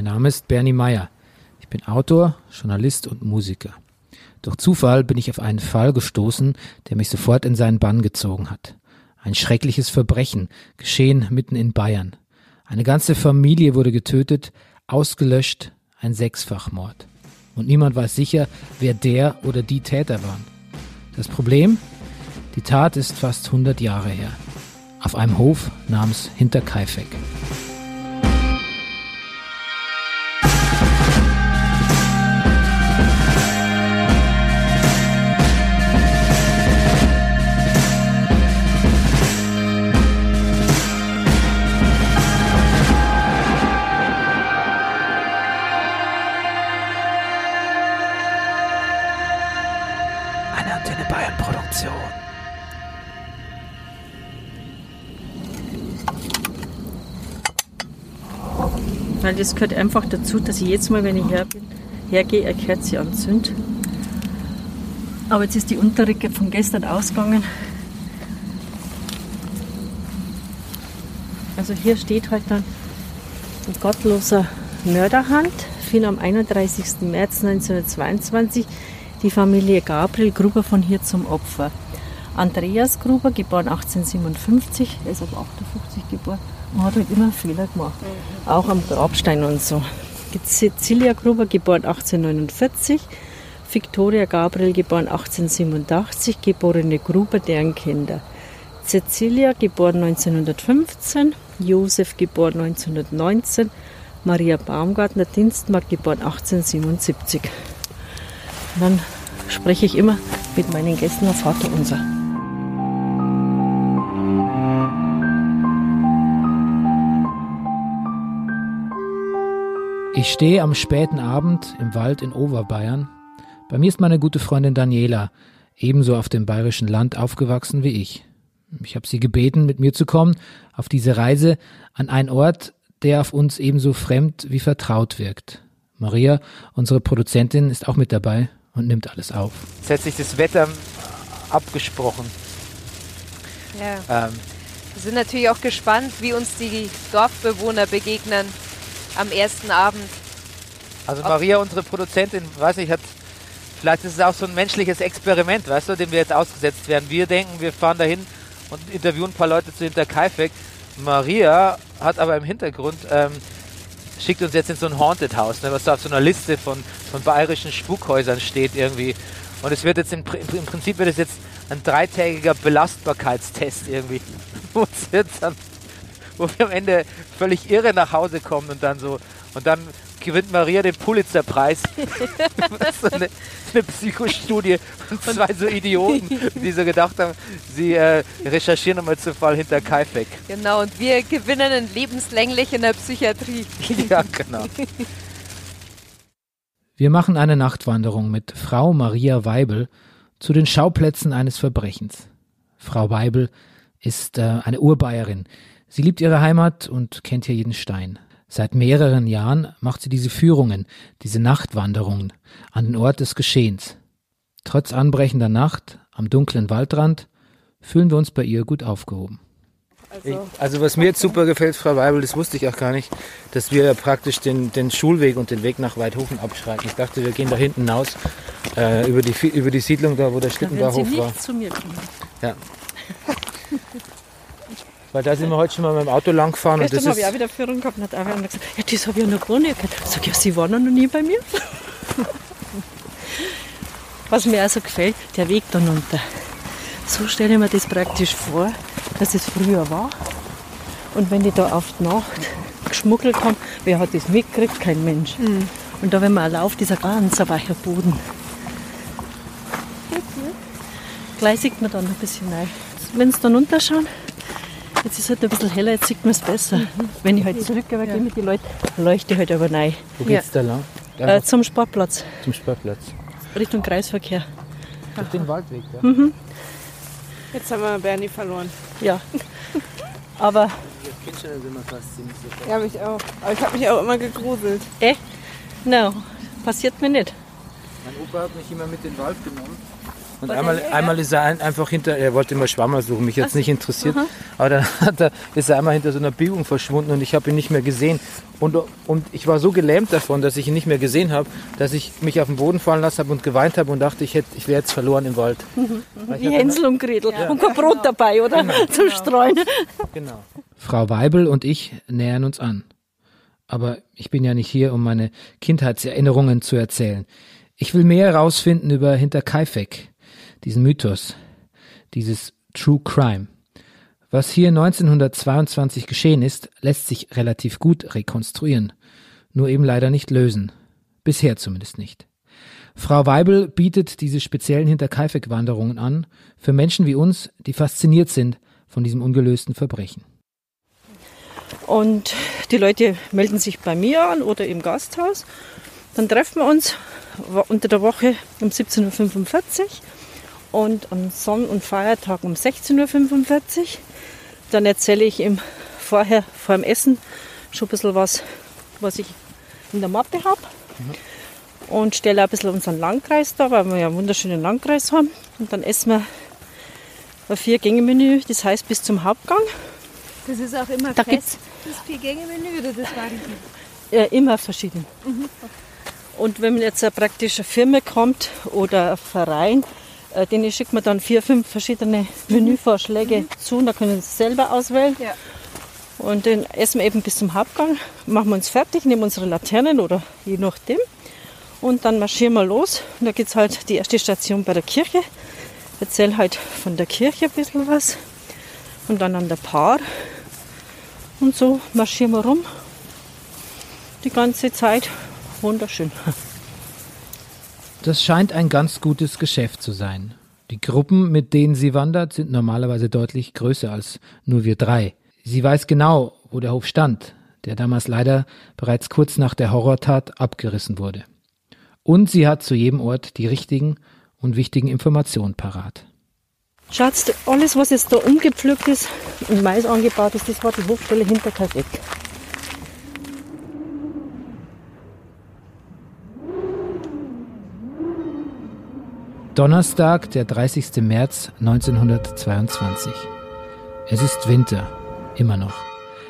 Mein Name ist Bernie Meyer. Ich bin Autor, Journalist und Musiker. Durch Zufall bin ich auf einen Fall gestoßen, der mich sofort in seinen Bann gezogen hat. Ein schreckliches Verbrechen, geschehen mitten in Bayern. Eine ganze Familie wurde getötet, ausgelöscht, ein Sechsfachmord. Und niemand weiß sicher, wer der oder die Täter waren. Das Problem? Die Tat ist fast 100 Jahre her. Auf einem Hof namens Hinterkaifeck. Das gehört einfach dazu, dass ich jetzt Mal, wenn ich her bin, hergehe, eine Kerze anzünd. Aber jetzt ist die Unterricke von gestern ausgegangen. Also hier steht halt dann ein gottloser Mörderhand, fiel am 31. März 1922 die Familie Gabriel Gruber von hier zum Opfer. Andreas Gruber, geboren 1857, er ist aber 58 geboren, und hat halt immer Fehler gemacht. Auch am Grabstein und so. Cecilia Gruber, geboren 1849, Victoria Gabriel, geboren 1887, geborene Gruber, deren Kinder. Cecilia, geboren 1915, Josef, geboren 1919, Maria Baumgartner, Dienstmarkt, geboren 1877. Und dann spreche ich immer mit meinen Gästen auf Vater unser. Ich stehe am späten Abend im Wald in Oberbayern. Bei mir ist meine gute Freundin Daniela, ebenso auf dem bayerischen Land aufgewachsen wie ich. Ich habe sie gebeten, mit mir zu kommen auf diese Reise an einen Ort, der auf uns ebenso fremd wie vertraut wirkt. Maria, unsere Produzentin, ist auch mit dabei und nimmt alles auf. Jetzt hat sich das Wetter abgesprochen. Ja. Ähm, Wir sind natürlich auch gespannt, wie uns die Dorfbewohner begegnen am ersten Abend. also Maria, unsere Produzentin, weiß ich, hat vielleicht ist es auch so ein menschliches Experiment, weißt du, dem wir jetzt ausgesetzt werden. Wir denken, wir fahren dahin und interviewen ein paar Leute zu Hinterkaifeck. Maria hat aber im Hintergrund ähm, schickt uns jetzt in so ein Haunted House, ne, was da auf so einer Liste von, von bayerischen Spukhäusern steht irgendwie. Und es wird jetzt im, im Prinzip wird es jetzt ein dreitägiger Belastbarkeitstest irgendwie. Wo es jetzt dann, wo wir am Ende völlig irre nach Hause kommen und dann so und dann gewinnt Maria den Pulitzerpreis. so eine, eine Psychostudie von zwei so Idioten, die so gedacht haben, sie äh, recherchieren nochmal zu Fall hinter Kaifeck. Genau, und wir gewinnen lebenslänglich in der Psychiatrie. ja, genau. Wir machen eine Nachtwanderung mit Frau Maria Weibel zu den Schauplätzen eines Verbrechens. Frau Weibel ist äh, eine Urbayerin. Sie liebt ihre Heimat und kennt hier jeden Stein. Seit mehreren Jahren macht sie diese Führungen, diese Nachtwanderungen an den Ort des Geschehens. Trotz anbrechender Nacht am dunklen Waldrand fühlen wir uns bei ihr gut aufgehoben. Ich, also was mir jetzt super gefällt, Frau Weibel, das wusste ich auch gar nicht, dass wir ja praktisch den, den Schulweg und den Weg nach Weidhofen abschreiten. Ich dachte, wir gehen da hinten hinaus äh, über, die, über die Siedlung da, wo der Schlittenbauhof war. zu mir kommen. Ja. Weil da sind wir heute schon mal mit dem Auto lang gefahren und Gestern das habe ich auch wieder Führung gehabt und hat auch einer gesagt, ja, das habe ich ja noch gar nicht gehört. Ich sage, ja, Sie waren ja noch nie bei mir. Was mir auch so gefällt, der Weg da runter. So stelle ich mir das praktisch vor, dass es früher war. Und wenn die da auf die Nacht geschmuggelt haben, wer hat das mitgekriegt? Kein Mensch. Und da, wenn man lauft, ist ein ganz weicher Boden. Gleich sieht man dann ein bisschen rein. Wenn Sie dann runterschauen, jetzt ist es halt ein bisschen heller, jetzt sieht man es besser. Wenn ich halt zurückgehe ja. mit den Leuten, leuchte ich halt aber rein. wo geht's da lang? Äh, zum Sportplatz, zum Sportplatz. Richtung Kreisverkehr. Durch den Waldweg, ja. Jetzt haben wir Bernie verloren. Ja. Aber, Ja, mich auch. Aber ich habe mich auch immer gegruselt. eh, no, passiert mir nicht. Mein Opa hat mich immer mit in den Wald genommen Und einmal, einmal ist er ein, einfach hinter, er wollte immer Schwammer suchen, mich jetzt nicht interessiert, aber dann hat er, ist er einmal hinter so einer Biegung verschwunden und ich habe ihn nicht mehr gesehen. Und, und ich war so gelähmt davon, dass ich ihn nicht mehr gesehen habe, dass ich mich auf den Boden fallen lassen habe und geweint habe und dachte, ich, hätte, ich wäre jetzt verloren im Wald. Wie Hänsel und Gretel. Und kein Brot dabei, oder? Zum Streuen. Genau. Frau Weibel und ich nähern uns an. Aber ich bin ja nicht hier, um meine Kindheitserinnerungen zu erzählen. Ich will mehr herausfinden über Hinterkaifeck, diesen Mythos, dieses True Crime. Was hier 1922 geschehen ist, lässt sich relativ gut rekonstruieren, nur eben leider nicht lösen. Bisher zumindest nicht. Frau Weibel bietet diese speziellen Hinterkaifeck-Wanderungen an für Menschen wie uns, die fasziniert sind von diesem ungelösten Verbrechen. Und die Leute melden sich bei mir an oder im Gasthaus. Dann treffen wir uns unter der Woche um 17.45 Uhr und am Sonn- und Feiertag um 16.45 Uhr. Dann erzähle ich ihm vorher, vor dem Essen, schon ein bisschen was, was ich in der Mappe habe. Und stelle ein bisschen unseren Landkreis da, weil wir ja einen wunderschönen Landkreis haben. Und dann essen wir ein Vier-Gänge-Menü, das heißt bis zum Hauptgang. Das ist auch immer Da fest, das Vier-Gänge-Menü oder das variiert? Ja, immer verschieden. Und wenn jetzt eine praktische Firma kommt oder ein Verein, äh, denen schickt man dann vier, fünf verschiedene Menüvorschläge zu und da können sie selber auswählen. Ja. Und dann essen wir eben bis zum Hauptgang, machen wir uns fertig, nehmen unsere Laternen oder je nachdem. Und dann marschieren wir los. Und da geht's halt die erste Station bei der Kirche. Erzähl halt von der Kirche ein bisschen was. Und dann an der Paar. Und so marschieren wir rum die ganze Zeit. Wunderschön. Das scheint ein ganz gutes Geschäft zu sein. Die Gruppen, mit denen sie wandert, sind normalerweise deutlich größer als nur wir drei. Sie weiß genau, wo der Hof stand, der damals leider bereits kurz nach der Horrortat abgerissen wurde. Und sie hat zu jedem Ort die richtigen und wichtigen Informationen parat. Schatz, alles, was jetzt da umgepflückt ist und Mais angebaut ist, das war die Hofstelle hinter Kaffeek. Donnerstag, der 30. März 1922. Es ist Winter, immer noch.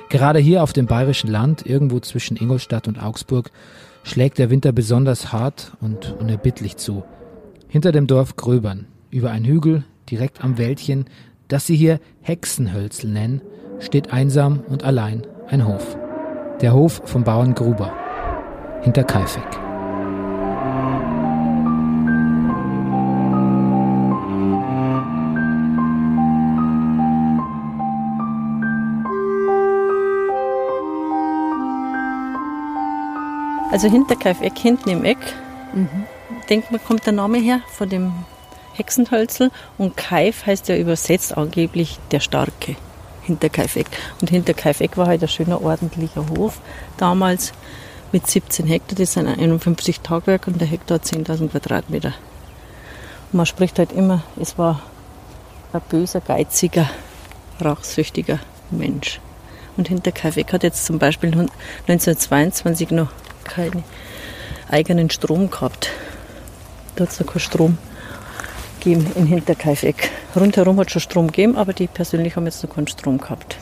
Gerade hier auf dem bayerischen Land, irgendwo zwischen Ingolstadt und Augsburg, schlägt der Winter besonders hart und unerbittlich zu. Hinter dem Dorf Gröbern, über einen Hügel, direkt am Wäldchen, das sie hier Hexenhölzel nennen, steht einsam und allein ein Hof. Der Hof vom Bauern Gruber, hinter Kaifeck. Also hinter Kaffeek, hinten im Eck. Denkt man, kommt der Name her von dem Hexenhölzel. Und Kaif heißt ja übersetzt angeblich der Starke. Hinter Kaifeck. Und hinter Kaifeck war halt ein schöner ordentlicher Hof. Damals mit 17 Hektar, das sind 51 Tagwerke und der Hektar hat 10.000 Quadratmeter. Und man spricht halt immer, es war ein böser, geiziger, rachsüchtiger Mensch. Und hinter Kaifeck hat jetzt zum Beispiel 1922 noch keinen eigenen Strom gehabt. Da hat es noch keinen Strom gegeben in Hinterkaifeck. Rundherum hat es schon Strom gegeben, aber die persönlich haben jetzt noch keinen Strom gehabt.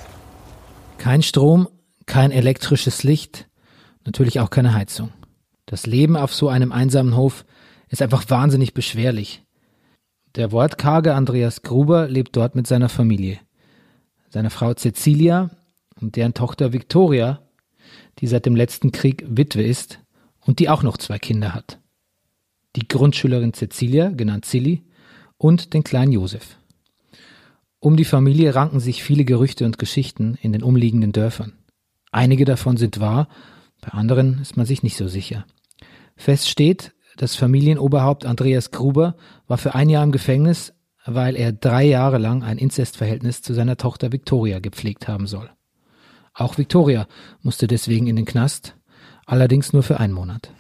Kein Strom, kein elektrisches Licht, natürlich auch keine Heizung. Das Leben auf so einem einsamen Hof ist einfach wahnsinnig beschwerlich. Der wortkarge Andreas Gruber lebt dort mit seiner Familie. Seine Frau Cecilia und deren Tochter Victoria, die seit dem letzten Krieg Witwe ist und die auch noch zwei Kinder hat. Die Grundschülerin Cecilia, genannt Silly, und den kleinen Josef. Um die Familie ranken sich viele Gerüchte und Geschichten in den umliegenden Dörfern. Einige davon sind wahr, bei anderen ist man sich nicht so sicher. Fest steht, das Familienoberhaupt Andreas Gruber war für ein Jahr im Gefängnis, weil er drei Jahre lang ein Inzestverhältnis zu seiner Tochter Victoria gepflegt haben soll. Auch Victoria musste deswegen in den Knast, allerdings nur für einen Monat.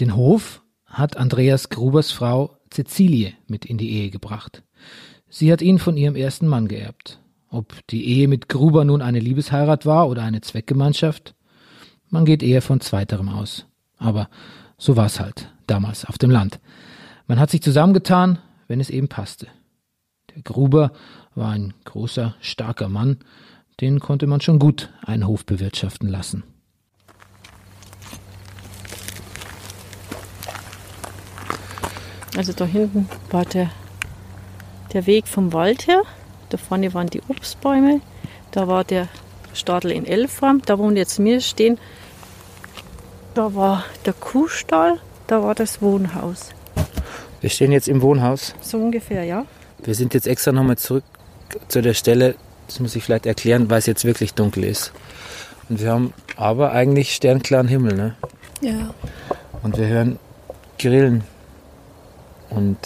Den Hof hat Andreas Grubers Frau Cecilie mit in die Ehe gebracht. Sie hat ihn von ihrem ersten Mann geerbt. Ob die Ehe mit Gruber nun eine Liebesheirat war oder eine Zweckgemeinschaft, man geht eher von zweiterem aus. Aber so war's halt. damals auf dem Land. Man hat sich zusammengetan, wenn es eben passte. Der Gruber war ein großer, starker Mann, den konnte man schon gut einen Hof bewirtschaften lassen. Also da hinten war der, der Weg vom Wald her. Da vorne waren die Obstbäume. Da war der Stadel in L-Form. Da wo jetzt wir stehen, da war der Kuhstall. Da war das Wohnhaus. Wir stehen jetzt im Wohnhaus. So ungefähr, ja. Wir sind jetzt extra nochmal zurück zu der Stelle, das muss ich vielleicht erklären, weil es jetzt wirklich dunkel ist. Und wir haben aber eigentlich sternklaren Himmel, ne? Ja. Und wir hören Grillen und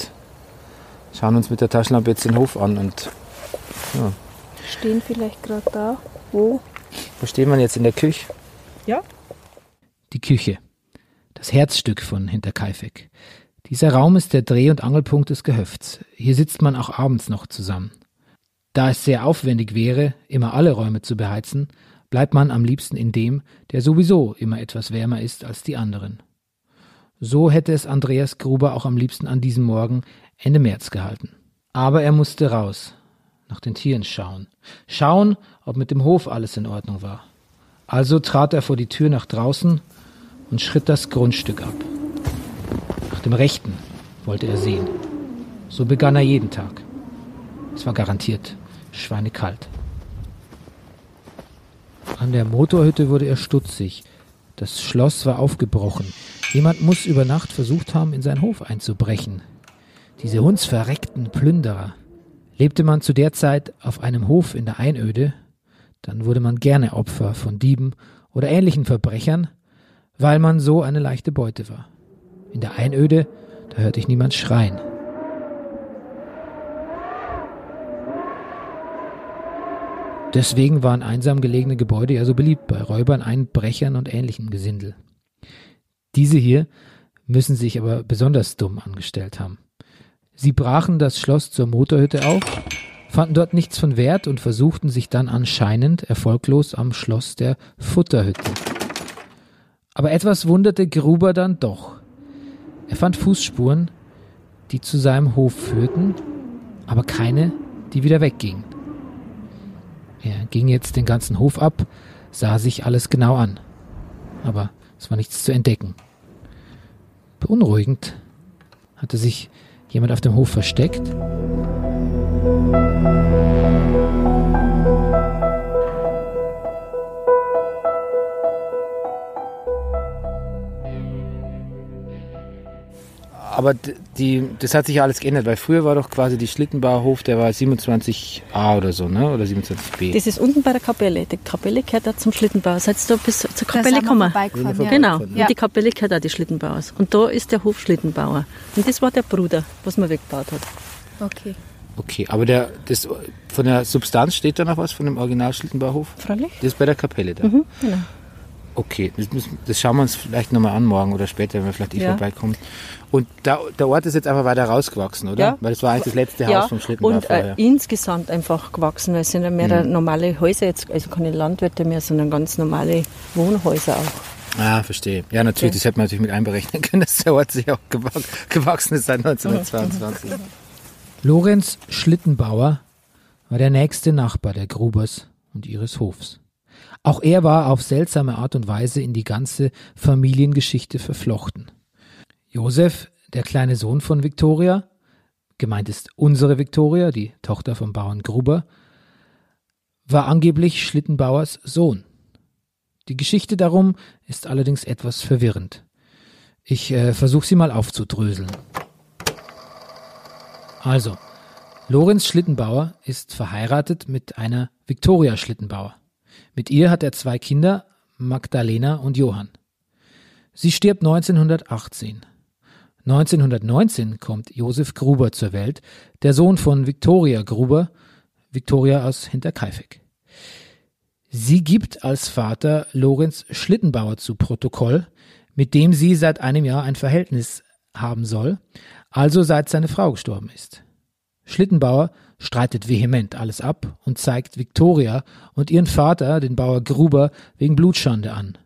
schauen uns mit der Taschenlampe jetzt den Hof an und ja. Stehen vielleicht gerade da. Wo? Wo stehen wir jetzt in der Küche? Ja. Die Küche. Das Herzstück von Hinterkaifeck. Dieser Raum ist der Dreh- und Angelpunkt des Gehöfts. Hier sitzt man auch abends noch zusammen. Da es sehr aufwendig wäre, immer alle Räume zu beheizen, bleibt man am liebsten in dem, der sowieso immer etwas wärmer ist als die anderen. So hätte es Andreas Gruber auch am liebsten an diesem Morgen Ende März gehalten. Aber er musste raus, nach den Tieren schauen. Schauen, ob mit dem Hof alles in Ordnung war. Also trat er vor die Tür nach draußen und schritt das Grundstück ab. Nach dem Rechten wollte er sehen. So begann er jeden Tag. Es war garantiert schweinekalt. An der Motorhütte wurde er stutzig. Das Schloss war aufgebrochen. Jemand muss über Nacht versucht haben, in seinen Hof einzubrechen. Diese hundsverreckten Plünderer. Lebte man zu der Zeit auf einem Hof in der Einöde, dann wurde man gerne Opfer von Dieben oder ähnlichen Verbrechern, weil man so eine leichte Beute war. In der Einöde, da hörte ich niemand schreien. Deswegen waren einsam gelegene Gebäude ja so beliebt bei Räubern, Einbrechern und ähnlichem Gesindel. Diese hier müssen sich aber besonders dumm angestellt haben. Sie brachen das Schloss zur Motorhütte auf, fanden dort nichts von Wert und versuchten sich dann anscheinend erfolglos am Schloss der Futterhütte. Aber etwas wunderte Gruber dann doch. Er fand Fußspuren, die zu seinem Hof führten, aber keine, die wieder weggingen. Er ging jetzt den ganzen Hof ab, sah sich alles genau an. Aber es war nichts zu entdecken. Beunruhigend hatte sich jemand auf dem Hof versteckt. Aber die, das hat sich ja alles geändert, weil früher war doch quasi die Schlittenbauhof, der war 27a oder so, ne? Oder 27b. Das ist unten bei der Kapelle. Die Kapelle gehört da zum Schlittenbau. Seid ihr da bis zur Kapelle gekommen? Ja. Genau. Ja. Und die Kapelle gehört auch des Schlittenbauers. Und da ist der Hof Schlittenbauer. Und das war der Bruder, was man weggebaut hat. Okay. Okay, aber der, das, von der Substanz steht da noch was von dem Original Schlittenbauhof? Freilich. Das ist bei der Kapelle da. Mhm, genau. Okay, das, das, schauen wir uns vielleicht nochmal an morgen oder später, wenn wir vielleicht eh ja. vorbeikommen. Und da, der Ort ist jetzt einfach weiter rausgewachsen, oder? Ja. Weil das war eigentlich das letzte ja. Haus vom Schlittenbau Und äh, insgesamt einfach gewachsen, weil es sind ja mehr mhm. normale Häuser jetzt, also keine Landwirte mehr, sondern ganz normale Wohnhäuser auch. Ah, verstehe. Ja, natürlich, okay. das hätte man natürlich mit einberechnen können, dass der Ort sich auch gewachsen ist seit 1922. Lorenz Schlittenbauer war der nächste Nachbar der Grubers und ihres Hofs. Auch er war auf seltsame Art und Weise in die ganze Familiengeschichte verflochten. Josef, der kleine Sohn von Viktoria, gemeint ist unsere Viktoria, die Tochter vom Bauern Gruber, war angeblich Schlittenbauers Sohn. Die Geschichte darum ist allerdings etwas verwirrend. Ich äh, versuche sie mal aufzudröseln. Also, Lorenz Schlittenbauer ist verheiratet mit einer Viktoria Schlittenbauer. Mit ihr hat er zwei Kinder, Magdalena und Johann. Sie stirbt 1918. 1919 kommt Josef Gruber zur Welt, der Sohn von Viktoria Gruber, Viktoria aus Hinterkaifeck. Sie gibt als Vater Lorenz Schlittenbauer zu Protokoll, mit dem sie seit einem Jahr ein Verhältnis haben soll, also seit seine Frau gestorben ist. Schlittenbauer streitet vehement alles ab und zeigt Viktoria und ihren Vater, den Bauer Gruber, wegen Blutschande an.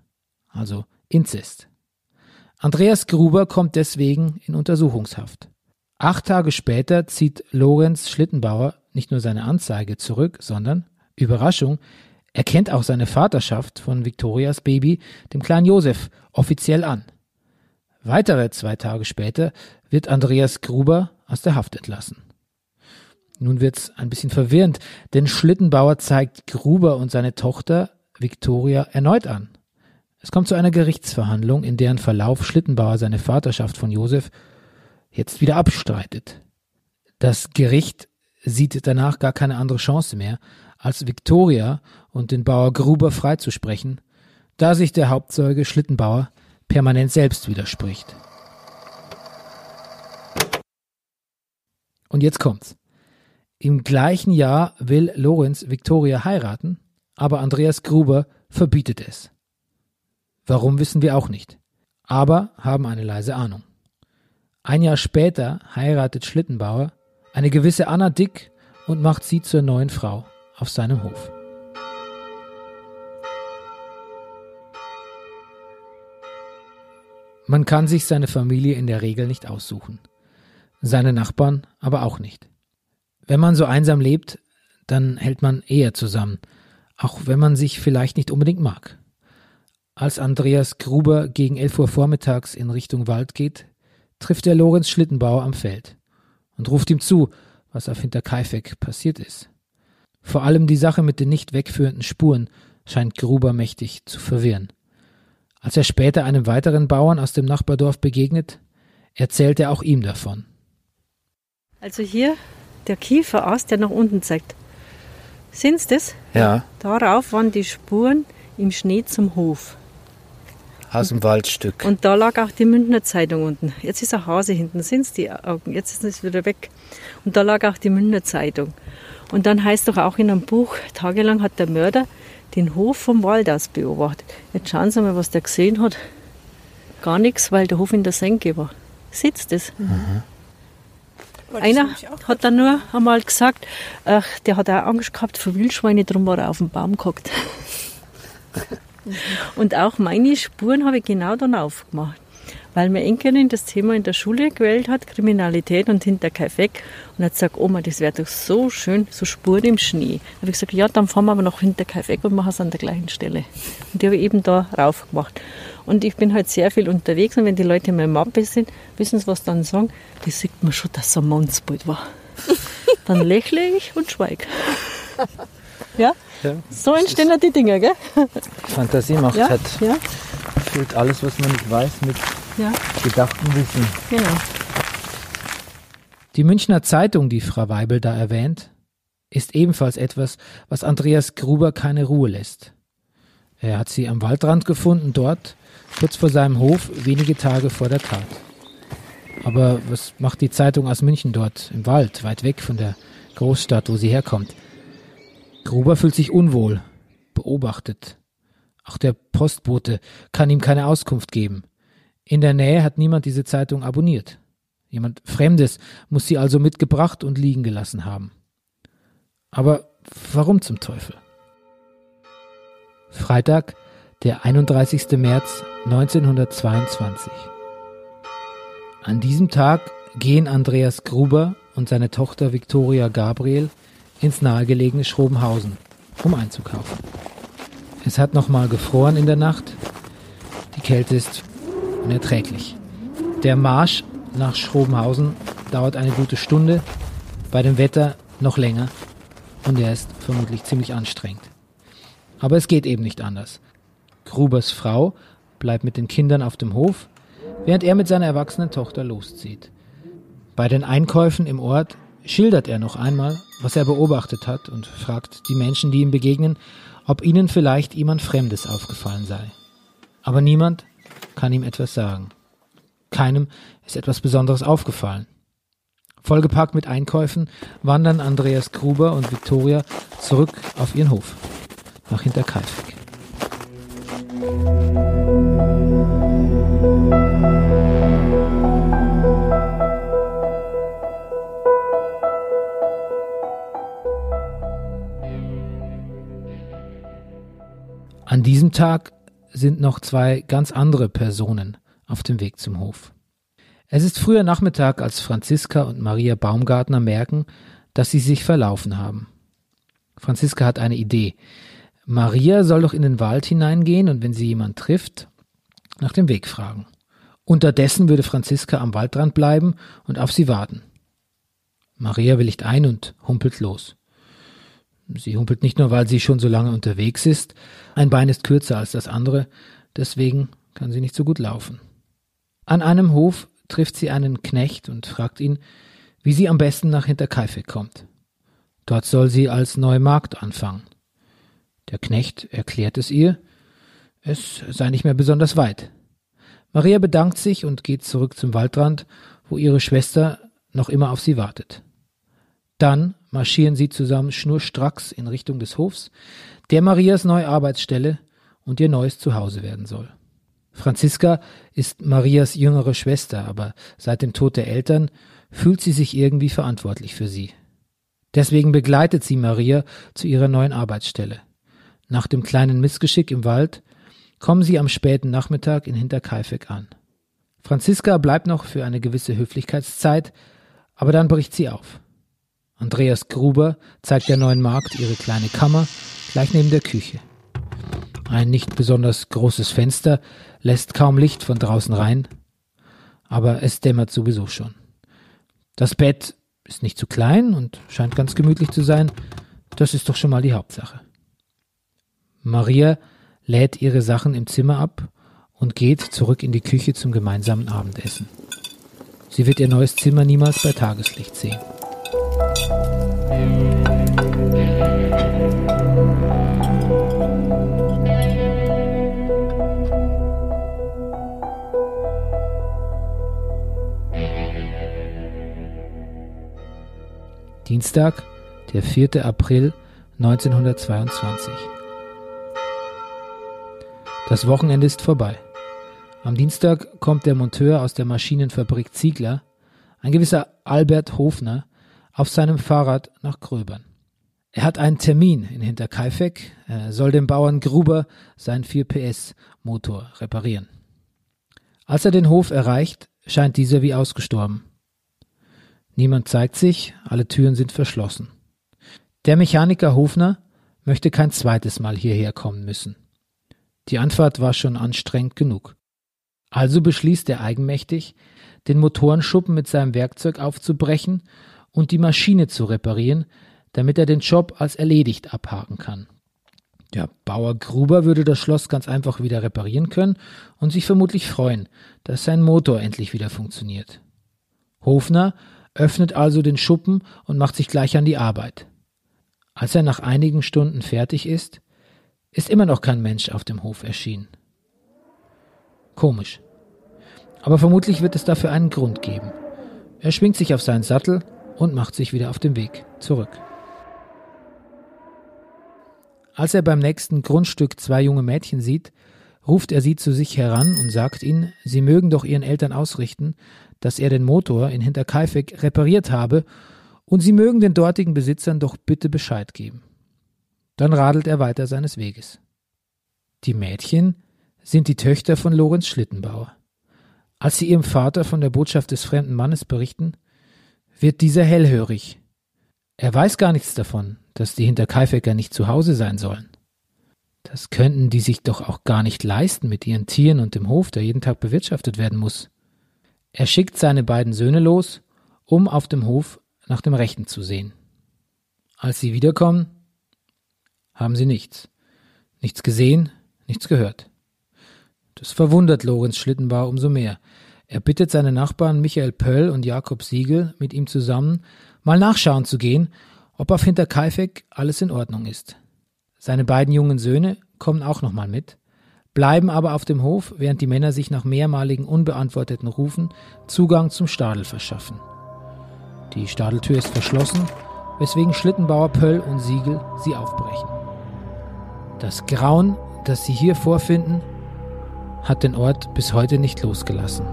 Also Inzest. Andreas Gruber kommt deswegen in Untersuchungshaft. Acht Tage später zieht Lorenz Schlittenbauer nicht nur seine Anzeige zurück, sondern, Überraschung, erkennt auch seine Vaterschaft von Viktorias Baby, dem kleinen Josef, offiziell an. Weitere zwei Tage später wird Andreas Gruber aus der Haft entlassen. Nun wird's ein bisschen verwirrend, denn Schlittenbauer zeigt Gruber und seine Tochter Viktoria erneut an. Es kommt zu einer Gerichtsverhandlung, in deren Verlauf Schlittenbauer seine Vaterschaft von Josef jetzt wieder abstreitet. Das Gericht sieht danach gar keine andere Chance mehr, als Viktoria und den Bauer Gruber freizusprechen, da sich der Hauptzeuge Schlittenbauer permanent selbst widerspricht. Und jetzt kommt's. Im gleichen Jahr will Lorenz Victoria heiraten, aber Andreas Gruber verbietet es. Warum wissen wir auch nicht, aber haben eine leise Ahnung. Ein Jahr später heiratet Schlittenbauer eine gewisse Anna Dick und macht sie zur neuen Frau auf seinem Hof. Man kann sich seine Familie in der Regel nicht aussuchen, seine Nachbarn aber auch nicht. Wenn man so einsam lebt, dann hält man eher zusammen, auch wenn man sich vielleicht nicht unbedingt mag. Als Andreas Gruber gegen 11 Uhr vormittags in Richtung Wald geht, trifft er Lorenz Schlittenbauer am Feld und ruft ihm zu, was auf Hinterkaifeck passiert ist. Vor allem die Sache mit den nicht wegführenden Spuren scheint Gruber mächtig zu verwirren. Als er später einem weiteren Bauern aus dem Nachbardorf begegnet, erzählt er auch ihm davon. Also hier der Kieferast, der nach unten zeigt. Sind Sie das? Ja. Darauf waren die Spuren im Schnee zum Hof. Aus dem Waldstück. Und da lag auch die Münchner Zeitung unten. Jetzt ist ein Hase hinten, sind die Augen, jetzt ist es wieder weg. Und da lag auch die Münchner Zeitung. Und dann heißt doch auch in einem Buch, tagelang hat der Mörder den Hof vom Wald aus beobachtet. Jetzt schauen Sie mal, was der gesehen hat. Gar nichts, weil der Hof in der Senke war. Sitzt es? Mhm. Einer hat dann nur einmal gesagt, ach, der hat auch Angst gehabt vor Wildschweine, darum war er auf dem Baum gehockt. Und auch meine Spuren habe ich genau dann aufgemacht weil meine Enkelin das Thema in der Schule gewählt hat, Kriminalität und Hinterkaifeck. Und hat gesagt, Oma, das wäre doch so schön, so Spuren im Schnee. Da habe ich gesagt, ja, dann fahren wir aber noch Hinterkaifeck und machen es an der gleichen Stelle. Und die habe ich eben da rauf gemacht. Und ich bin halt sehr viel unterwegs und wenn die Leute in meiner Mappe sind, wissen sie, was dann sagen, die sieht man schon, dass es ein Mannsbild war. dann lächle ich und schweige. Ja? Ja? So entstehen halt die Dinge, gell? Fantasie macht ja? halt. Ja? Füllt alles, was man nicht weiß, mit ja. gedachten Wissen. Genau. Die Münchner Zeitung, die Frau Weibel da erwähnt, ist ebenfalls etwas, was Andreas Gruber keine Ruhe lässt. Er hat sie am Waldrand gefunden, dort, kurz vor seinem Hof, wenige Tage vor der Tat. Aber was macht die Zeitung aus München dort, im Wald, weit weg von der Großstadt, wo sie herkommt? Gruber fühlt sich unwohl, beobachtet. Auch der Postbote kann ihm keine Auskunft geben. In der Nähe hat niemand diese Zeitung abonniert. Jemand Fremdes muss sie also mitgebracht und liegen gelassen haben. Aber warum zum Teufel? Freitag, der 31. März 1922. An diesem Tag gehen Andreas Gruber und seine Tochter Viktoria Gabriel ins nahegelegene Schrobenhausen, um einzukaufen. Es hat nochmal gefroren in der Nacht. Die Kälte ist unerträglich. Der Marsch nach Schrobenhausen dauert eine gute Stunde, bei dem Wetter noch länger und er ist vermutlich ziemlich anstrengend. Aber es geht eben nicht anders. Grubers Frau bleibt mit den Kindern auf dem Hof, während er mit seiner erwachsenen Tochter loszieht. Bei den Einkäufen im Ort schildert er noch einmal, was er beobachtet hat und fragt die Menschen, die ihm begegnen, ob ihnen vielleicht jemand Fremdes aufgefallen sei. Aber niemand kann ihm etwas sagen. Keinem ist etwas Besonderes aufgefallen. Vollgepackt mit Einkäufen wandern Andreas Gruber und Viktoria zurück auf ihren Hof nach Hinterkaifeck. Diesem Tag sind noch zwei ganz andere Personen auf dem Weg zum Hof. Es ist früher Nachmittag, als Franziska und Maria Baumgartner merken, dass sie sich verlaufen haben. Franziska hat eine Idee. Maria soll doch in den Wald hineingehen und wenn sie jemand trifft, nach dem Weg fragen. Unterdessen würde Franziska am Waldrand bleiben und auf sie warten. Maria willigt ein und humpelt los. Sie humpelt nicht nur, weil sie schon so lange unterwegs ist, ein Bein ist kürzer als das andere, deswegen kann sie nicht so gut laufen. An einem Hof trifft sie einen Knecht und fragt ihn, wie sie am besten nach Hinterkaifeck kommt. Dort soll sie als neue Magd anfangen. Der Knecht erklärt es ihr, es sei nicht mehr besonders weit. Maria bedankt sich und geht zurück zum Waldrand, wo ihre Schwester noch immer auf sie wartet. Dann marschieren sie zusammen schnurstracks in Richtung des Hofs, der Marias neue Arbeitsstelle und ihr neues Zuhause werden soll. Franziska ist Marias jüngere Schwester, aber seit dem Tod der Eltern fühlt sie sich irgendwie verantwortlich für sie. Deswegen begleitet sie Maria zu ihrer neuen Arbeitsstelle. Nach dem kleinen Missgeschick im Wald kommen sie am späten Nachmittag in Hinterkaifeck an. Franziska bleibt noch für eine gewisse Höflichkeitszeit, aber dann bricht sie auf. Andreas Gruber zeigt der neuen Magd ihre kleine Kammer gleich neben der Küche. Ein nicht besonders großes Fenster lässt kaum Licht von draußen rein, aber es dämmert sowieso schon. Das Bett ist nicht zu klein und scheint ganz gemütlich zu sein, das ist doch schon mal die Hauptsache. Maria lädt ihre Sachen im Zimmer ab und geht zurück in die Küche zum gemeinsamen Abendessen. Sie wird ihr neues Zimmer niemals bei Tageslicht sehen. Dienstag, der 4. April 1922. Das Wochenende ist vorbei. Am Dienstag kommt der Monteur aus der Maschinenfabrik Ziegler, ein gewisser Albert Hofner, auf seinem Fahrrad nach Gröbern. Er hat einen Termin in Hinterkaifeck, er soll dem Bauern Gruber seinen 4 PS Motor reparieren. Als er den Hof erreicht, scheint dieser wie ausgestorben. Niemand zeigt sich, alle Türen sind verschlossen. Der Mechaniker Hofner möchte kein zweites Mal hierher kommen müssen. Die Anfahrt war schon anstrengend genug. Also beschließt er eigenmächtig, den Motorenschuppen mit seinem Werkzeug aufzubrechen und die Maschine zu reparieren, damit er den Job als erledigt abhaken kann. Der Bauer Gruber würde das Schloss ganz einfach wieder reparieren können und sich vermutlich freuen, dass sein Motor endlich wieder funktioniert. Hofner öffnet also den Schuppen und macht sich gleich an die Arbeit. Als er nach einigen Stunden fertig ist, ist immer noch kein Mensch auf dem Hof erschienen. Komisch. Aber vermutlich wird es dafür einen Grund geben. Er schwingt sich auf seinen Sattel und macht sich wieder auf den Weg zurück. Als er beim nächsten Grundstück zwei junge Mädchen sieht, ruft er sie zu sich heran und sagt ihnen, sie mögen doch ihren Eltern ausrichten, dass er den Motor in Hinterkaifeck repariert habe und sie mögen den dortigen Besitzern doch bitte Bescheid geben. Dann radelt er weiter seines Weges. Die Mädchen sind die Töchter von Lorenz Schlittenbauer. Als sie ihrem Vater von der Botschaft des fremden Mannes berichten, wird dieser hellhörig. Er weiß gar nichts davon, dass die Hinterkaifecker nicht zu Hause sein sollen. Das könnten die sich doch auch gar nicht leisten mit ihren Tieren und dem Hof, der jeden Tag bewirtschaftet werden muss. Er schickt seine beiden Söhne los, um auf dem Hof nach dem Rechten zu sehen. Als sie wiederkommen, haben sie nichts. Nichts gesehen, nichts gehört. Das verwundert Lorenz Schlittenbauer umso mehr. Er bittet seine Nachbarn Michael Pöll und Jakob Siegel, mit ihm zusammen mal nachschauen zu gehen, ob auf Hinterkaifeck alles in Ordnung ist. Seine beiden jungen Söhne kommen auch nochmal mit, bleiben aber auf dem Hof, während die Männer sich nach mehrmaligen unbeantworteten Rufen Zugang zum Stadel verschaffen. Die Stadeltür ist verschlossen, weswegen Schlittenbauer Pöll und Siegel sie aufbrechen. Das Grauen, das sie hier vorfinden, hat den Ort bis heute nicht losgelassen.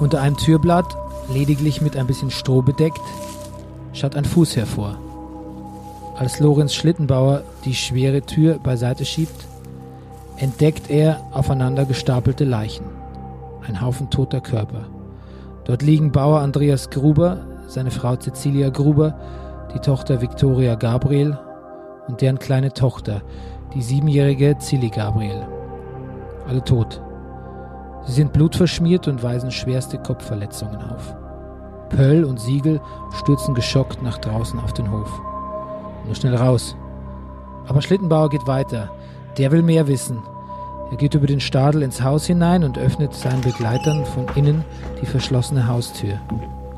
Unter einem Türblatt, lediglich mit ein bisschen Stroh bedeckt, schaut ein Fuß hervor. Als Lorenz Schlittenbauer die schwere Tür beiseite schiebt, entdeckt er aufeinander gestapelte Leichen. Ein Haufen toter Körper. Dort liegen Bauer Andreas Gruber, seine Frau Cecilia Gruber, die Tochter Victoria Gabriel und deren kleine Tochter, die siebenjährige Zilli Gabriel. Alle tot. Sie sind blutverschmiert und weisen schwerste Kopfverletzungen auf. Pöll und Siegel stürzen geschockt nach draußen auf den Hof. Nur schnell raus. Aber Schlittenbauer geht weiter. Der will mehr wissen. Er geht über den Stadel ins Haus hinein und öffnet seinen Begleitern von innen die verschlossene Haustür.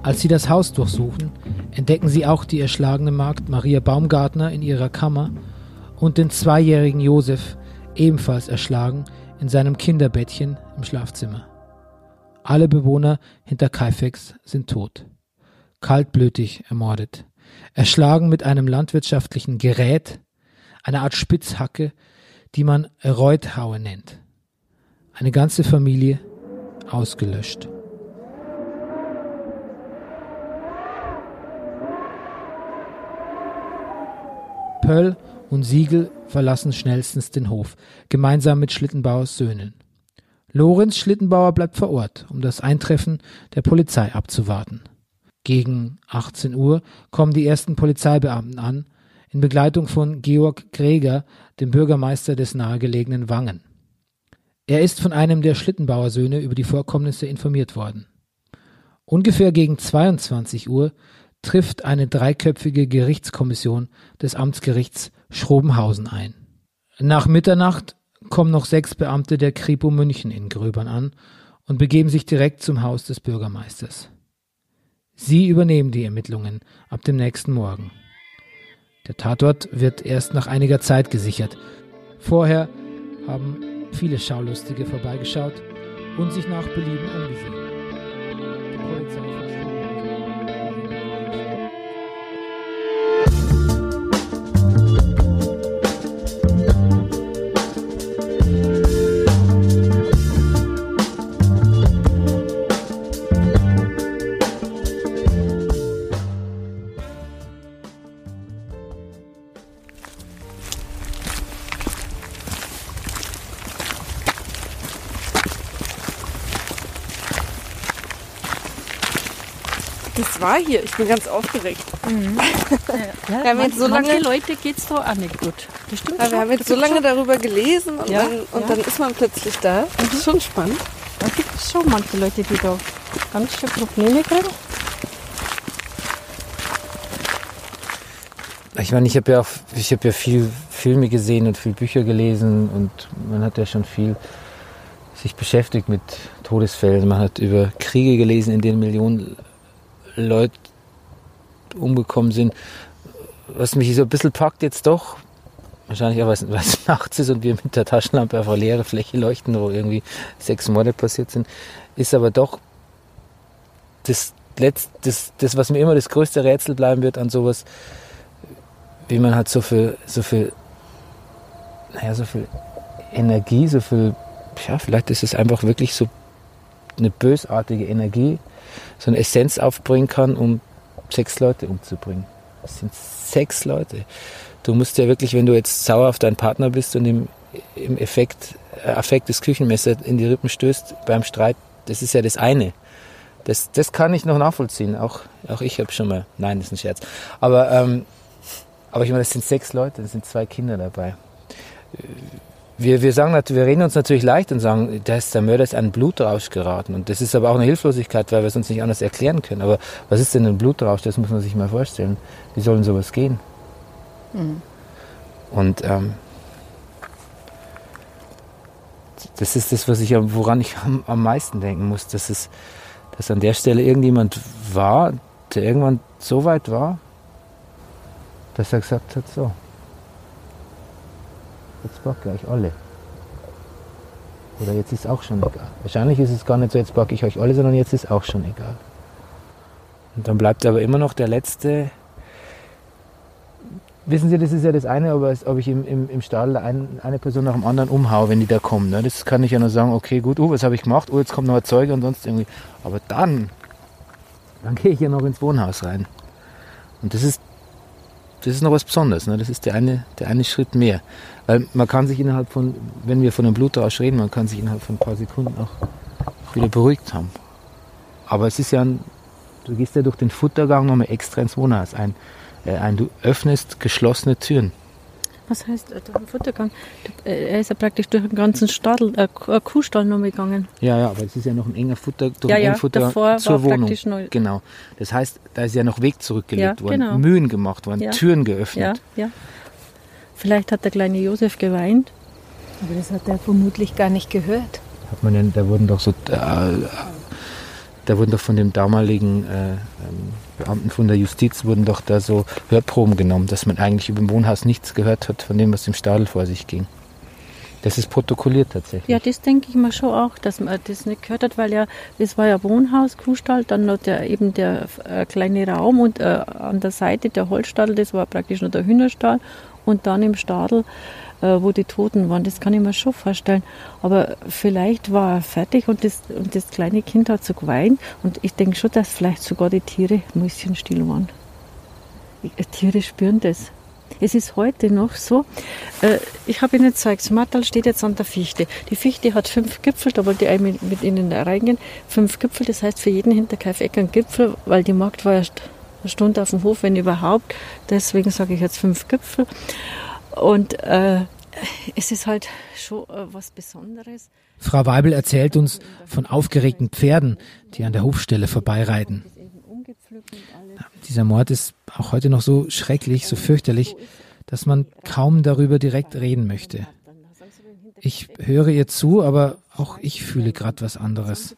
Als sie das Haus durchsuchen, entdecken sie auch die erschlagene Magd Maria Baumgartner in ihrer Kammer und den zweijährigen Josef, ebenfalls erschlagen, in seinem Kinderbettchen im Schlafzimmer. Alle Bewohner hinter Kaifex sind tot. Kaltblütig ermordet erschlagen mit einem landwirtschaftlichen Gerät, einer Art Spitzhacke, die man Reuthaue nennt. Eine ganze Familie ausgelöscht. Pöll und Siegel verlassen schnellstens den Hof, gemeinsam mit Schlittenbauers Söhnen. Lorenz Schlittenbauer bleibt vor Ort, um das Eintreffen der Polizei abzuwarten. Gegen 18 Uhr kommen die ersten Polizeibeamten an, in Begleitung von Georg Greger, dem Bürgermeister des nahegelegenen Wangen. Er ist von einem der Schlittenbauersöhne über die Vorkommnisse informiert worden. Ungefähr gegen 22 Uhr trifft eine dreiköpfige Gerichtskommission des Amtsgerichts Schrobenhausen ein. Nach Mitternacht kommen noch sechs Beamte der Kripo München in Gröbern an und begeben sich direkt zum Haus des Bürgermeisters. Sie übernehmen die Ermittlungen ab dem nächsten Morgen. Der Tatort wird erst nach einiger Zeit gesichert. Vorher haben viele Schaulustige vorbeigeschaut und sich nach Belieben umgesehen. Die Polizei war hier. Ich bin ganz aufgeregt. Mhm. Ja, wir haben jetzt so lange Leute geht es doch auch nicht gut. Das stimmt ja, wir haben jetzt so lange schon. darüber gelesen und, ja, dann, und dann ist man plötzlich da. Das mhm. ist schon spannend. Da gibt es schon manche Leute, die da ganz schön Probleme kriegen. Ich meine, ich habe ja auch, ich habe ja viel Filme gesehen und viel Bücher gelesen und man hat ja schon viel sich beschäftigt mit Todesfällen. Man hat über Kriege gelesen, in denen Millionen Leute umgekommen sind. Was mich so ein bisschen packt jetzt doch, wahrscheinlich auch, weil es nachts ist und wir mit der Taschenlampe auf eine leere Fläche leuchten, wo irgendwie sechs Morde passiert sind, ist aber doch das, Letzt, das, das, was mir immer das größte Rätsel bleiben wird an sowas, wie man halt so viel, so viel, naja, so viel Energie, so viel, ja, vielleicht ist es einfach wirklich so eine bösartige Energie, so eine Essenz aufbringen kann, um sechs Leute umzubringen. Das sind sechs Leute. Du musst ja wirklich, wenn du jetzt sauer auf deinen Partner bist und im, im Effekt, äh, Affekt des Küchenmesser in die Rippen stößt beim Streit, das ist ja das eine. Das, das kann ich noch nachvollziehen. Auch, auch ich habe schon mal, nein, das ist ein Scherz. Aber, ähm, aber ich meine, das sind sechs Leute, das sind zwei Kinder dabei wir, wir sagen, wir reden uns natürlich leicht und sagen, dass der Mörder ist ein Blutrausch geraten. Und das ist aber auch eine Hilflosigkeit, weil wir es uns nicht anders erklären können. Aber was ist denn ein Blutrausch? Das muss man sich mal vorstellen. Wie soll denn sowas gehen? Mhm. Und ähm, das ist das, was ich, woran ich am, am meisten denken muss, dass es, dass an der Stelle irgendjemand war, der irgendwann so weit war, dass er gesagt hat, so, jetzt packe ich euch alle. Oder jetzt ist auch schon egal. Wahrscheinlich ist es gar nicht so, jetzt packe ich euch alle, sondern jetzt ist auch schon egal. Und dann bleibt aber immer noch der letzte, wissen Sie, das ist ja das eine, aber ob ich im, im, im Stall ein, eine Person nach dem anderen umhaue, wenn die da kommen. Ne? Das kann ich ja nur sagen, okay, gut, oh, was habe ich gemacht? Oh, jetzt kommt noch ein Zeuge und sonst irgendwie. Aber dann, dann gehe ich ja noch ins Wohnhaus rein. Und das ist, das ist noch was Besonderes. Ne? Das ist der eine, der eine Schritt mehr. Weil man kann sich innerhalb von, wenn wir von einem Blutrausch reden, man kann sich innerhalb von ein paar Sekunden auch wieder beruhigt haben. Aber es ist ja ein, du gehst ja durch den Futtergang nochmal extra ins Wohnhaus ein äh, ein. Du öffnest geschlossene Türen. Was heißt äh, durch den Futtergang? Äh, er ist ja praktisch durch den ganzen Stadel, äh, Kuhstall noch gegangen. Ja, ja, aber es ist ja noch ein enger Futter, durch ja, ja, Futter davor zur war Wohnung. Genau. Das heißt, da ist ja noch Weg zurückgelegt Ja, worden, genau. Mühen gemacht worden. Türen geöffnet. Ja, ja. Vielleicht hat der kleine Josef geweint. Aber das hat er vermutlich gar nicht gehört. Hat man ja, da wurden doch so, äh, da wurden doch von dem damaligen äh, ähm, Beamten von der Justiz wurden doch da so Hörproben genommen, dass man eigentlich über dem Wohnhaus nichts gehört hat von dem, was im Stadel vor sich ging. Das ist protokolliert tatsächlich. Ja, das denke ich mir schon auch, dass man das nicht gehört hat, weil ja, das war ja Wohnhaus, Kuhstall, dann noch der, eben der äh, kleine Raum und äh, an der Seite der Holzstadel, das war praktisch nur der Hühnerstall und dann im Stadel, äh, wo die Toten waren, das kann ich mir schon vorstellen. Aber vielleicht war er fertig und das, und das kleine Kind hat so geweint und ich denke schon, dass vielleicht sogar die Tiere mäuschenstill waren. Die Tiere spüren das. Es ist heute noch so, äh, ich habe Ihnen gezeigt, das Mattal steht jetzt an der Fichte. Die Fichte hat fünf Gipfel, da wollte ich mit, mit Ihnen reingehen. Fünf Gipfel, das heißt für jeden Hinterkaifeck ein Gipfel, weil die Markt war erst eine Stunde auf dem Hof, wenn überhaupt. Deswegen sage ich jetzt fünf Gipfel. Und äh, es ist halt schon äh, was Besonderes. Frau Weibel erzählt uns von aufgeregten Pferden, die an der Hofstelle vorbeireiten. Dieser Mord ist auch heute noch so schrecklich, so fürchterlich, dass man kaum darüber direkt reden möchte. Ich höre ihr zu, aber auch ich fühle gerade was anderes.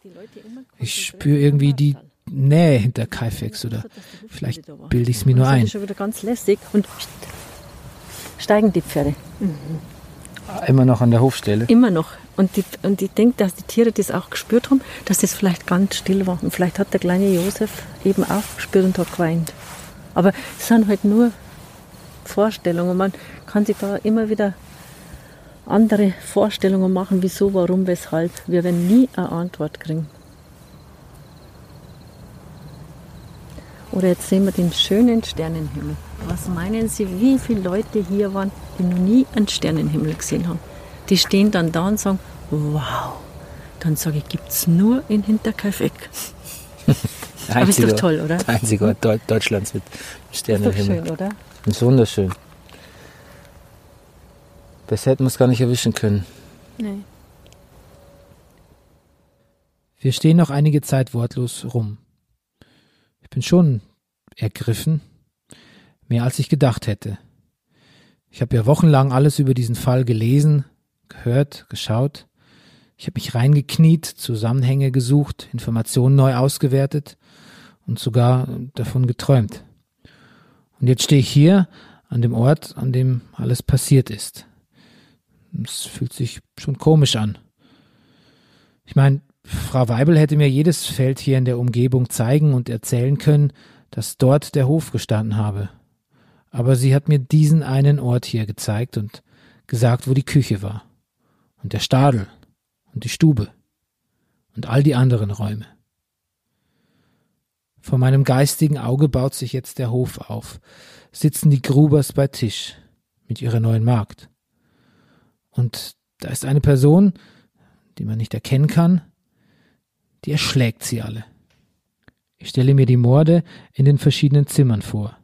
Ich spüre irgendwie die Nähe hinter Kaifex oder vielleicht bilde ich es mir nur Das ein. ist schon wieder ganz lässig und steigen die Pferde. Immer noch an der Hofstelle. Immer noch. Und, die, und ich denke, dass die Tiere das auch gespürt haben, dass das vielleicht ganz still war. Und vielleicht hat der kleine Josef eben auch gespürt und hat geweint. Aber es sind halt nur Vorstellungen. Man kann sich da immer wieder andere Vorstellungen machen, wieso, warum, weshalb. Wir werden nie eine Antwort kriegen. Oder jetzt sehen wir den schönen Sternenhimmel. Was meinen Sie, wie viele Leute hier waren, die noch nie einen Sternenhimmel gesehen haben? Die stehen dann da und sagen, wow. Dann sage ich, gibt es nur in Hinterkaifeck. Aber ist doch toll, oder? Der einzige Ort Deu- Deutschlands mit Ist doch Sternenhimmel. schön, oder? Ist wunderschön. Besser hätten wir es gar nicht erwischen können. Nee. Wir stehen noch einige Zeit wortlos rum. Bin schon ergriffen, mehr als ich gedacht hätte. Ich habe ja wochenlang alles über diesen Fall gelesen, gehört, geschaut. Ich habe mich reingekniet, Zusammenhänge gesucht, Informationen neu ausgewertet und sogar davon geträumt. Und jetzt stehe ich hier an dem Ort, an dem alles passiert ist. Es fühlt sich schon komisch an. Ich meine, Frau Weibel hätte mir jedes Feld hier in der Umgebung zeigen und erzählen können, dass dort der Hof gestanden habe. Aber sie hat mir diesen einen Ort hier gezeigt und gesagt, wo die Küche war. Und der Stadel und die Stube und all die anderen Räume. Vor meinem geistigen Auge baut sich jetzt der Hof auf, sitzen die Grubers bei Tisch mit ihrer neuen Magd. Und da ist eine Person, die man nicht erkennen kann, die erschlägt sie alle. Ich stelle mir die Morde in den verschiedenen Zimmern vor.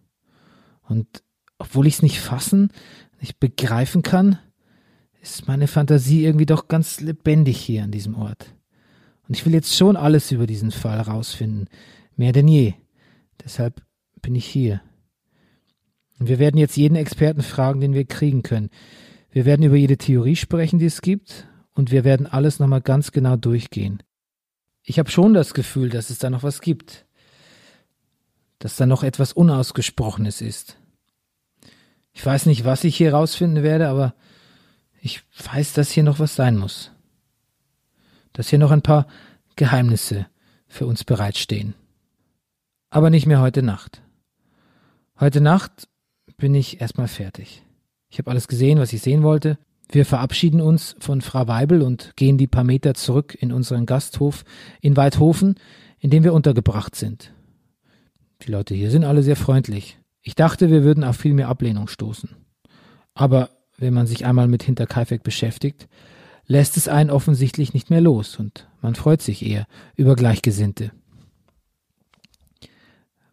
Und obwohl ich es nicht fassen, nicht begreifen kann, ist meine Fantasie irgendwie doch ganz lebendig hier an diesem Ort. Und ich will jetzt schon alles über diesen Fall rausfinden, mehr denn je. Deshalb bin ich hier. Und wir werden jetzt jeden Experten fragen, den wir kriegen können. Wir werden über jede Theorie sprechen, die es gibt, und wir werden alles nochmal ganz genau durchgehen. Ich habe schon das Gefühl, dass es da noch was gibt. Dass da noch etwas Unausgesprochenes ist. Ich weiß nicht, was ich hier rausfinden werde, aber ich weiß, dass hier noch was sein muss. Dass hier noch ein paar Geheimnisse für uns bereitstehen. Aber nicht mehr heute Nacht. Heute Nacht bin ich erstmal fertig. Ich habe alles gesehen, was ich sehen wollte. Wir verabschieden uns von Frau Weibel und gehen die paar Meter zurück in unseren Gasthof in Weidhofen, in dem wir untergebracht sind. Die Leute hier sind alle sehr freundlich. Ich dachte, wir würden auf viel mehr Ablehnung stoßen. Aber wenn man sich einmal mit Hinterkaifeck beschäftigt, lässt es einen offensichtlich nicht mehr los und man freut sich eher über Gleichgesinnte.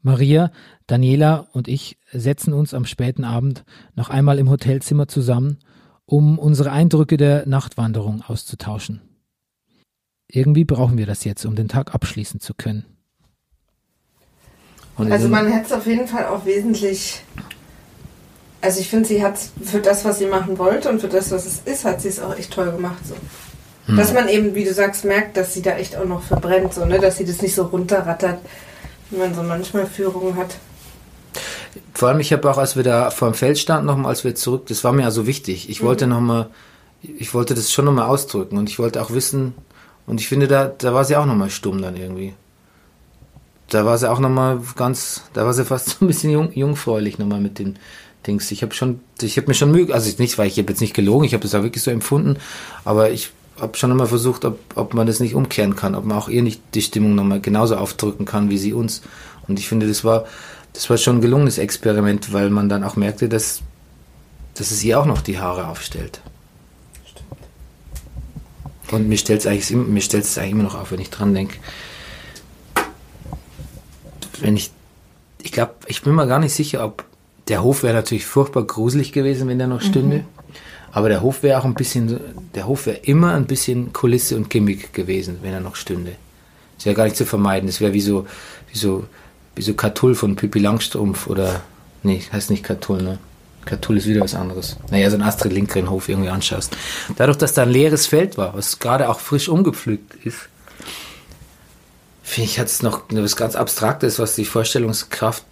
Maria, Daniela und ich setzen uns am späten Abend noch einmal im Hotelzimmer zusammen, um unsere Eindrücke der Nachtwanderung auszutauschen. Irgendwie brauchen wir das jetzt, um den Tag abschließen zu können. also man hätte es auf jeden Fall auch wesentlich also ich finde, sie hat für das, was sie machen wollte und für das, was es ist, hat sie es auch echt toll gemacht. So. Hm. Dass man eben, wie du sagst, merkt, dass sie da echt auch noch verbrennt, so, ne? dass sie das nicht so runterrattert, wie man so manchmal Führungen hat. Vor allem, ich habe auch, als wir da vor dem Feld standen, nochmal, als wir zurück, das war mir also wichtig. Ich mhm. wollte nochmal, ich wollte das schon nochmal ausdrücken und ich wollte auch wissen, und ich finde, da, da war sie auch nochmal stumm dann irgendwie. Da war sie auch nochmal ganz, da war sie fast so ein bisschen jung, jungfräulich nochmal mit den, Dings. Ich habe schon, ich habe mir schon Mühe, also nicht, weil ich habe jetzt nicht gelogen, ich habe das auch wirklich so empfunden, aber ich habe schon immer versucht, ob, ob man das nicht umkehren kann, ob man auch ihr nicht die Stimmung nochmal genauso aufdrücken kann wie sie uns. Und ich finde, das war, das war schon ein gelungenes Experiment, weil man dann auch merkte, dass, dass es ihr auch noch die Haare aufstellt. Und mir stellt es eigentlich, mir eigentlich immer noch auf, wenn ich dran denke. Wenn ich, ich glaube, ich bin mir gar nicht sicher, ob der Hof wäre natürlich furchtbar gruselig gewesen, wenn der noch stünde. Mhm. Aber der Hof wäre auch ein bisschen, der Hof wäre immer ein bisschen Kulisse und Gimmick gewesen, wenn er noch stünde. Das wäre gar nicht zu vermeiden. Das wäre wie so, wie so, wie so Katull von Pippi Langstrumpf oder, nee, heißt nicht Katull, ne? Katull ist wieder was anderes. Naja, so ein Astrid Lindgren Hof irgendwie anschaust. Dadurch, dass da ein leeres Feld war, was gerade auch frisch umgepflügt ist, finde ich, hat es noch was ganz Abstraktes, was die Vorstellungskraft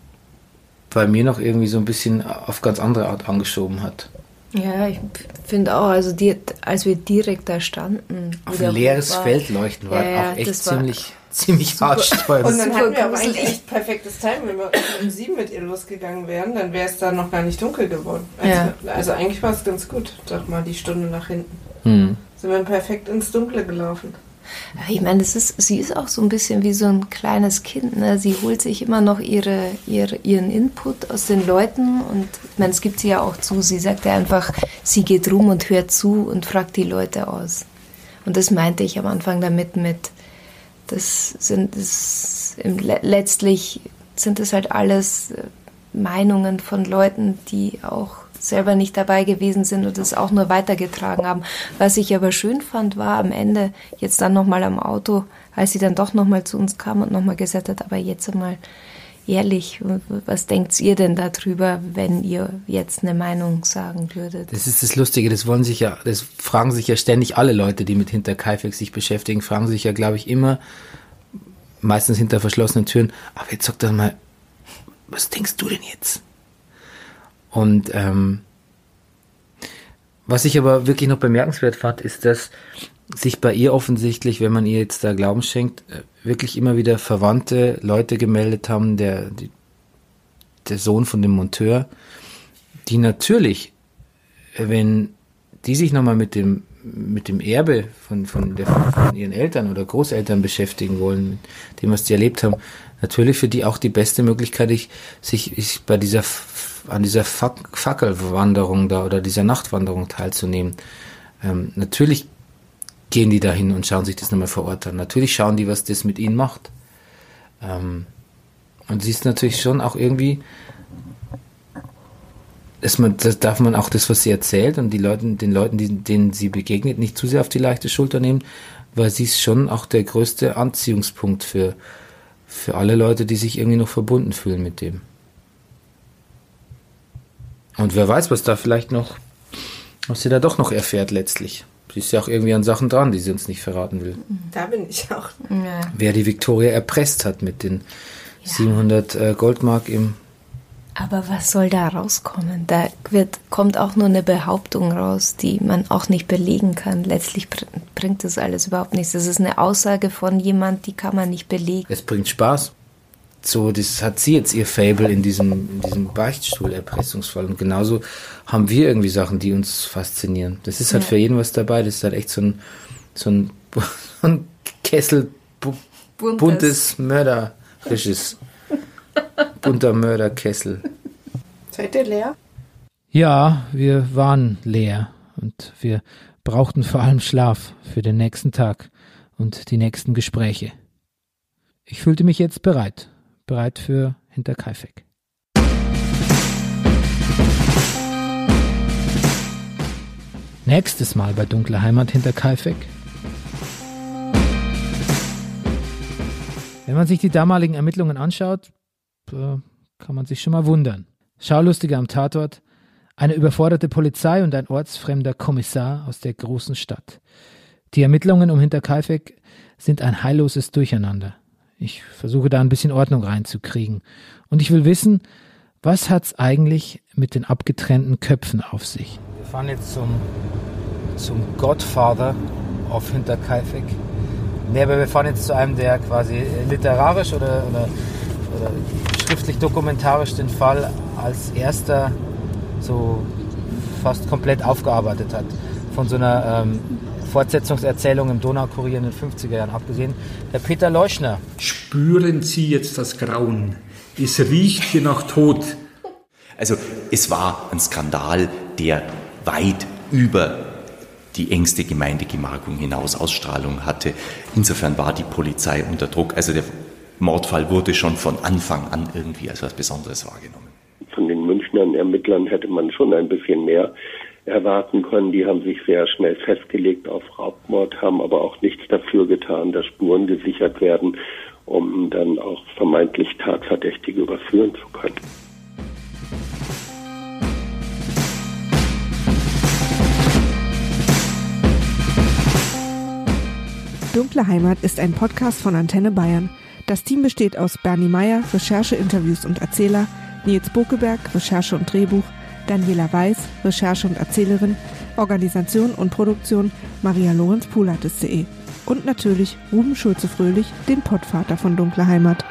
bei mir noch irgendwie so ein bisschen auf ganz andere Art angeschoben hat. Ja, ich finde auch, also die, als wir direkt da standen. Auf ein leeres war, Feld leuchten war ja, auch echt ziemlich, ziemlich haarsträubend. Und dann hatten wir aber eigentlich echt perfektes Timing. Wenn wir um sieben mit ihr losgegangen wären, dann wäre es da noch gar nicht dunkel geworden. Also, ja. also eigentlich war es ganz gut, doch mal die Stunde nach hinten. Hm. Sind wir perfekt ins Dunkle gelaufen. Ich meine, es ist, sie ist auch so ein bisschen wie so ein kleines Kind. Ne? Sie holt sich immer noch ihre, ihre, ihren Input aus den Leuten und ich meine, es gibt sie ja auch zu. Sie sagt ja einfach, sie geht rum und hört zu und fragt die Leute aus. Und das meinte ich am Anfang damit mit, das sind das, letztlich sind es halt alles äh, Meinungen von Leuten, die auch selber nicht dabei gewesen sind und es auch nur weitergetragen haben. Was ich aber schön fand, war am Ende, jetzt dann nochmal am Auto, als sie dann doch nochmal zu uns kam und nochmal gesagt hat, aber jetzt einmal ehrlich, was denkt ihr denn darüber, wenn ihr jetzt eine Meinung sagen würdet? Das ist das Lustige, das wollen sich ja, das fragen sich ja ständig alle Leute, die mit Hinterkaifeck sich beschäftigen, fragen sich ja, glaube ich, immer, meistens hinter verschlossenen Türen, aber jetzt sag doch mal, was denkst du denn jetzt? Und ähm, was ich aber wirklich noch bemerkenswert fand, ist, dass sich bei ihr offensichtlich, wenn man ihr jetzt da Glauben schenkt, äh, wirklich immer wieder verwandte Leute gemeldet haben, der, die, der Sohn von dem Monteur, die natürlich, wenn die sich nochmal mit dem, mit dem Erbe von, von, der, von ihren Eltern oder Großeltern beschäftigen wollen, dem, was die erlebt haben, natürlich für die auch die beste Möglichkeit, ich, sich ich bei dieser an dieser Fackelwanderung da oder dieser Nachtwanderung teilzunehmen. Ähm, natürlich gehen die dahin und schauen sich das nochmal vor Ort an. Natürlich schauen die, was das mit ihnen macht. Ähm, und sie ist natürlich schon auch irgendwie, dass man, das darf man auch das, was sie erzählt und die Leuten, den Leuten, die, denen sie begegnet, nicht zu sehr auf die leichte Schulter nehmen, weil sie ist schon auch der größte Anziehungspunkt für, für alle Leute, die sich irgendwie noch verbunden fühlen mit dem. Und wer weiß, was da vielleicht noch, was sie da doch noch erfährt letztlich. Sie ist ja auch irgendwie an Sachen dran, die sie uns nicht verraten will. Da bin ich auch. Ja. Wer die Victoria erpresst hat mit den ja. 700 äh, Goldmark im. Aber was soll da rauskommen? Da wird, kommt auch nur eine Behauptung raus, die man auch nicht belegen kann. Letztlich bringt das alles überhaupt nichts. Das ist eine Aussage von jemand, die kann man nicht belegen. Es bringt Spaß so, das hat sie jetzt ihr Fable in diesem, in diesem Beichtstuhl-Erpressungsfall. Und genauso haben wir irgendwie Sachen, die uns faszinieren. Das ist halt ja. für jeden was dabei. Das ist halt echt so ein, so ein, ein Kessel buntes, buntes mörderisches, bunter Mörderkessel. Seid ihr leer? Ja, wir waren leer und wir brauchten vor allem Schlaf für den nächsten Tag und die nächsten Gespräche. Ich fühlte mich jetzt bereit, bereit für Hinterkaifeck. Nächstes Mal bei Dunkle Heimat hinter Kaifeck. Wenn man sich die damaligen Ermittlungen anschaut, äh, kann man sich schon mal wundern. Schaulustige am Tatort, eine überforderte Polizei und ein ortsfremder Kommissar aus der großen Stadt. Die Ermittlungen um Hinterkaifeck sind ein heilloses Durcheinander. Ich versuche da ein bisschen Ordnung reinzukriegen. Und ich will wissen, was hat's eigentlich mit den abgetrennten Köpfen auf sich? Wir fahren jetzt zum, zum Godfather auf Hinterkaifeck. Nee, aber wir fahren jetzt zu einem, der quasi literarisch oder, oder, oder schriftlich dokumentarisch den Fall als erster so fast komplett aufgearbeitet hat. Von so einer ähm, Fortsetzungserzählung im Donaukurier in den 50er Jahren abgesehen. Der Peter Leuschner. Spüren Sie jetzt das Grauen? Es riecht hier nach Tod. Also es war ein Skandal, der weit über die engste Gemeindegemarkung hinaus Ausstrahlung hatte. Insofern war die Polizei unter Druck. Also der Mordfall wurde schon von Anfang an irgendwie als was Besonderes wahrgenommen. Von den Münchnern Ermittlern hätte man schon ein bisschen mehr erwarten können. Die haben sich sehr schnell festgelegt auf Raubmord, haben aber auch nichts dafür getan, dass Spuren gesichert werden, um dann auch vermeintlich Tatverdächtige überführen zu können. Dunkle Heimat ist ein Podcast von Antenne Bayern. Das Team besteht aus Bernie Meyer, Recherche, Interviews und Erzähler, Nils Bokeberg, Recherche und Drehbuch, Daniela Weiß, Recherche und Erzählerin, Organisation und Produktion Maria Lorenz Pulates.de und natürlich Ruben Schulze-Fröhlich, den Pottvater von Dunkle Heimat.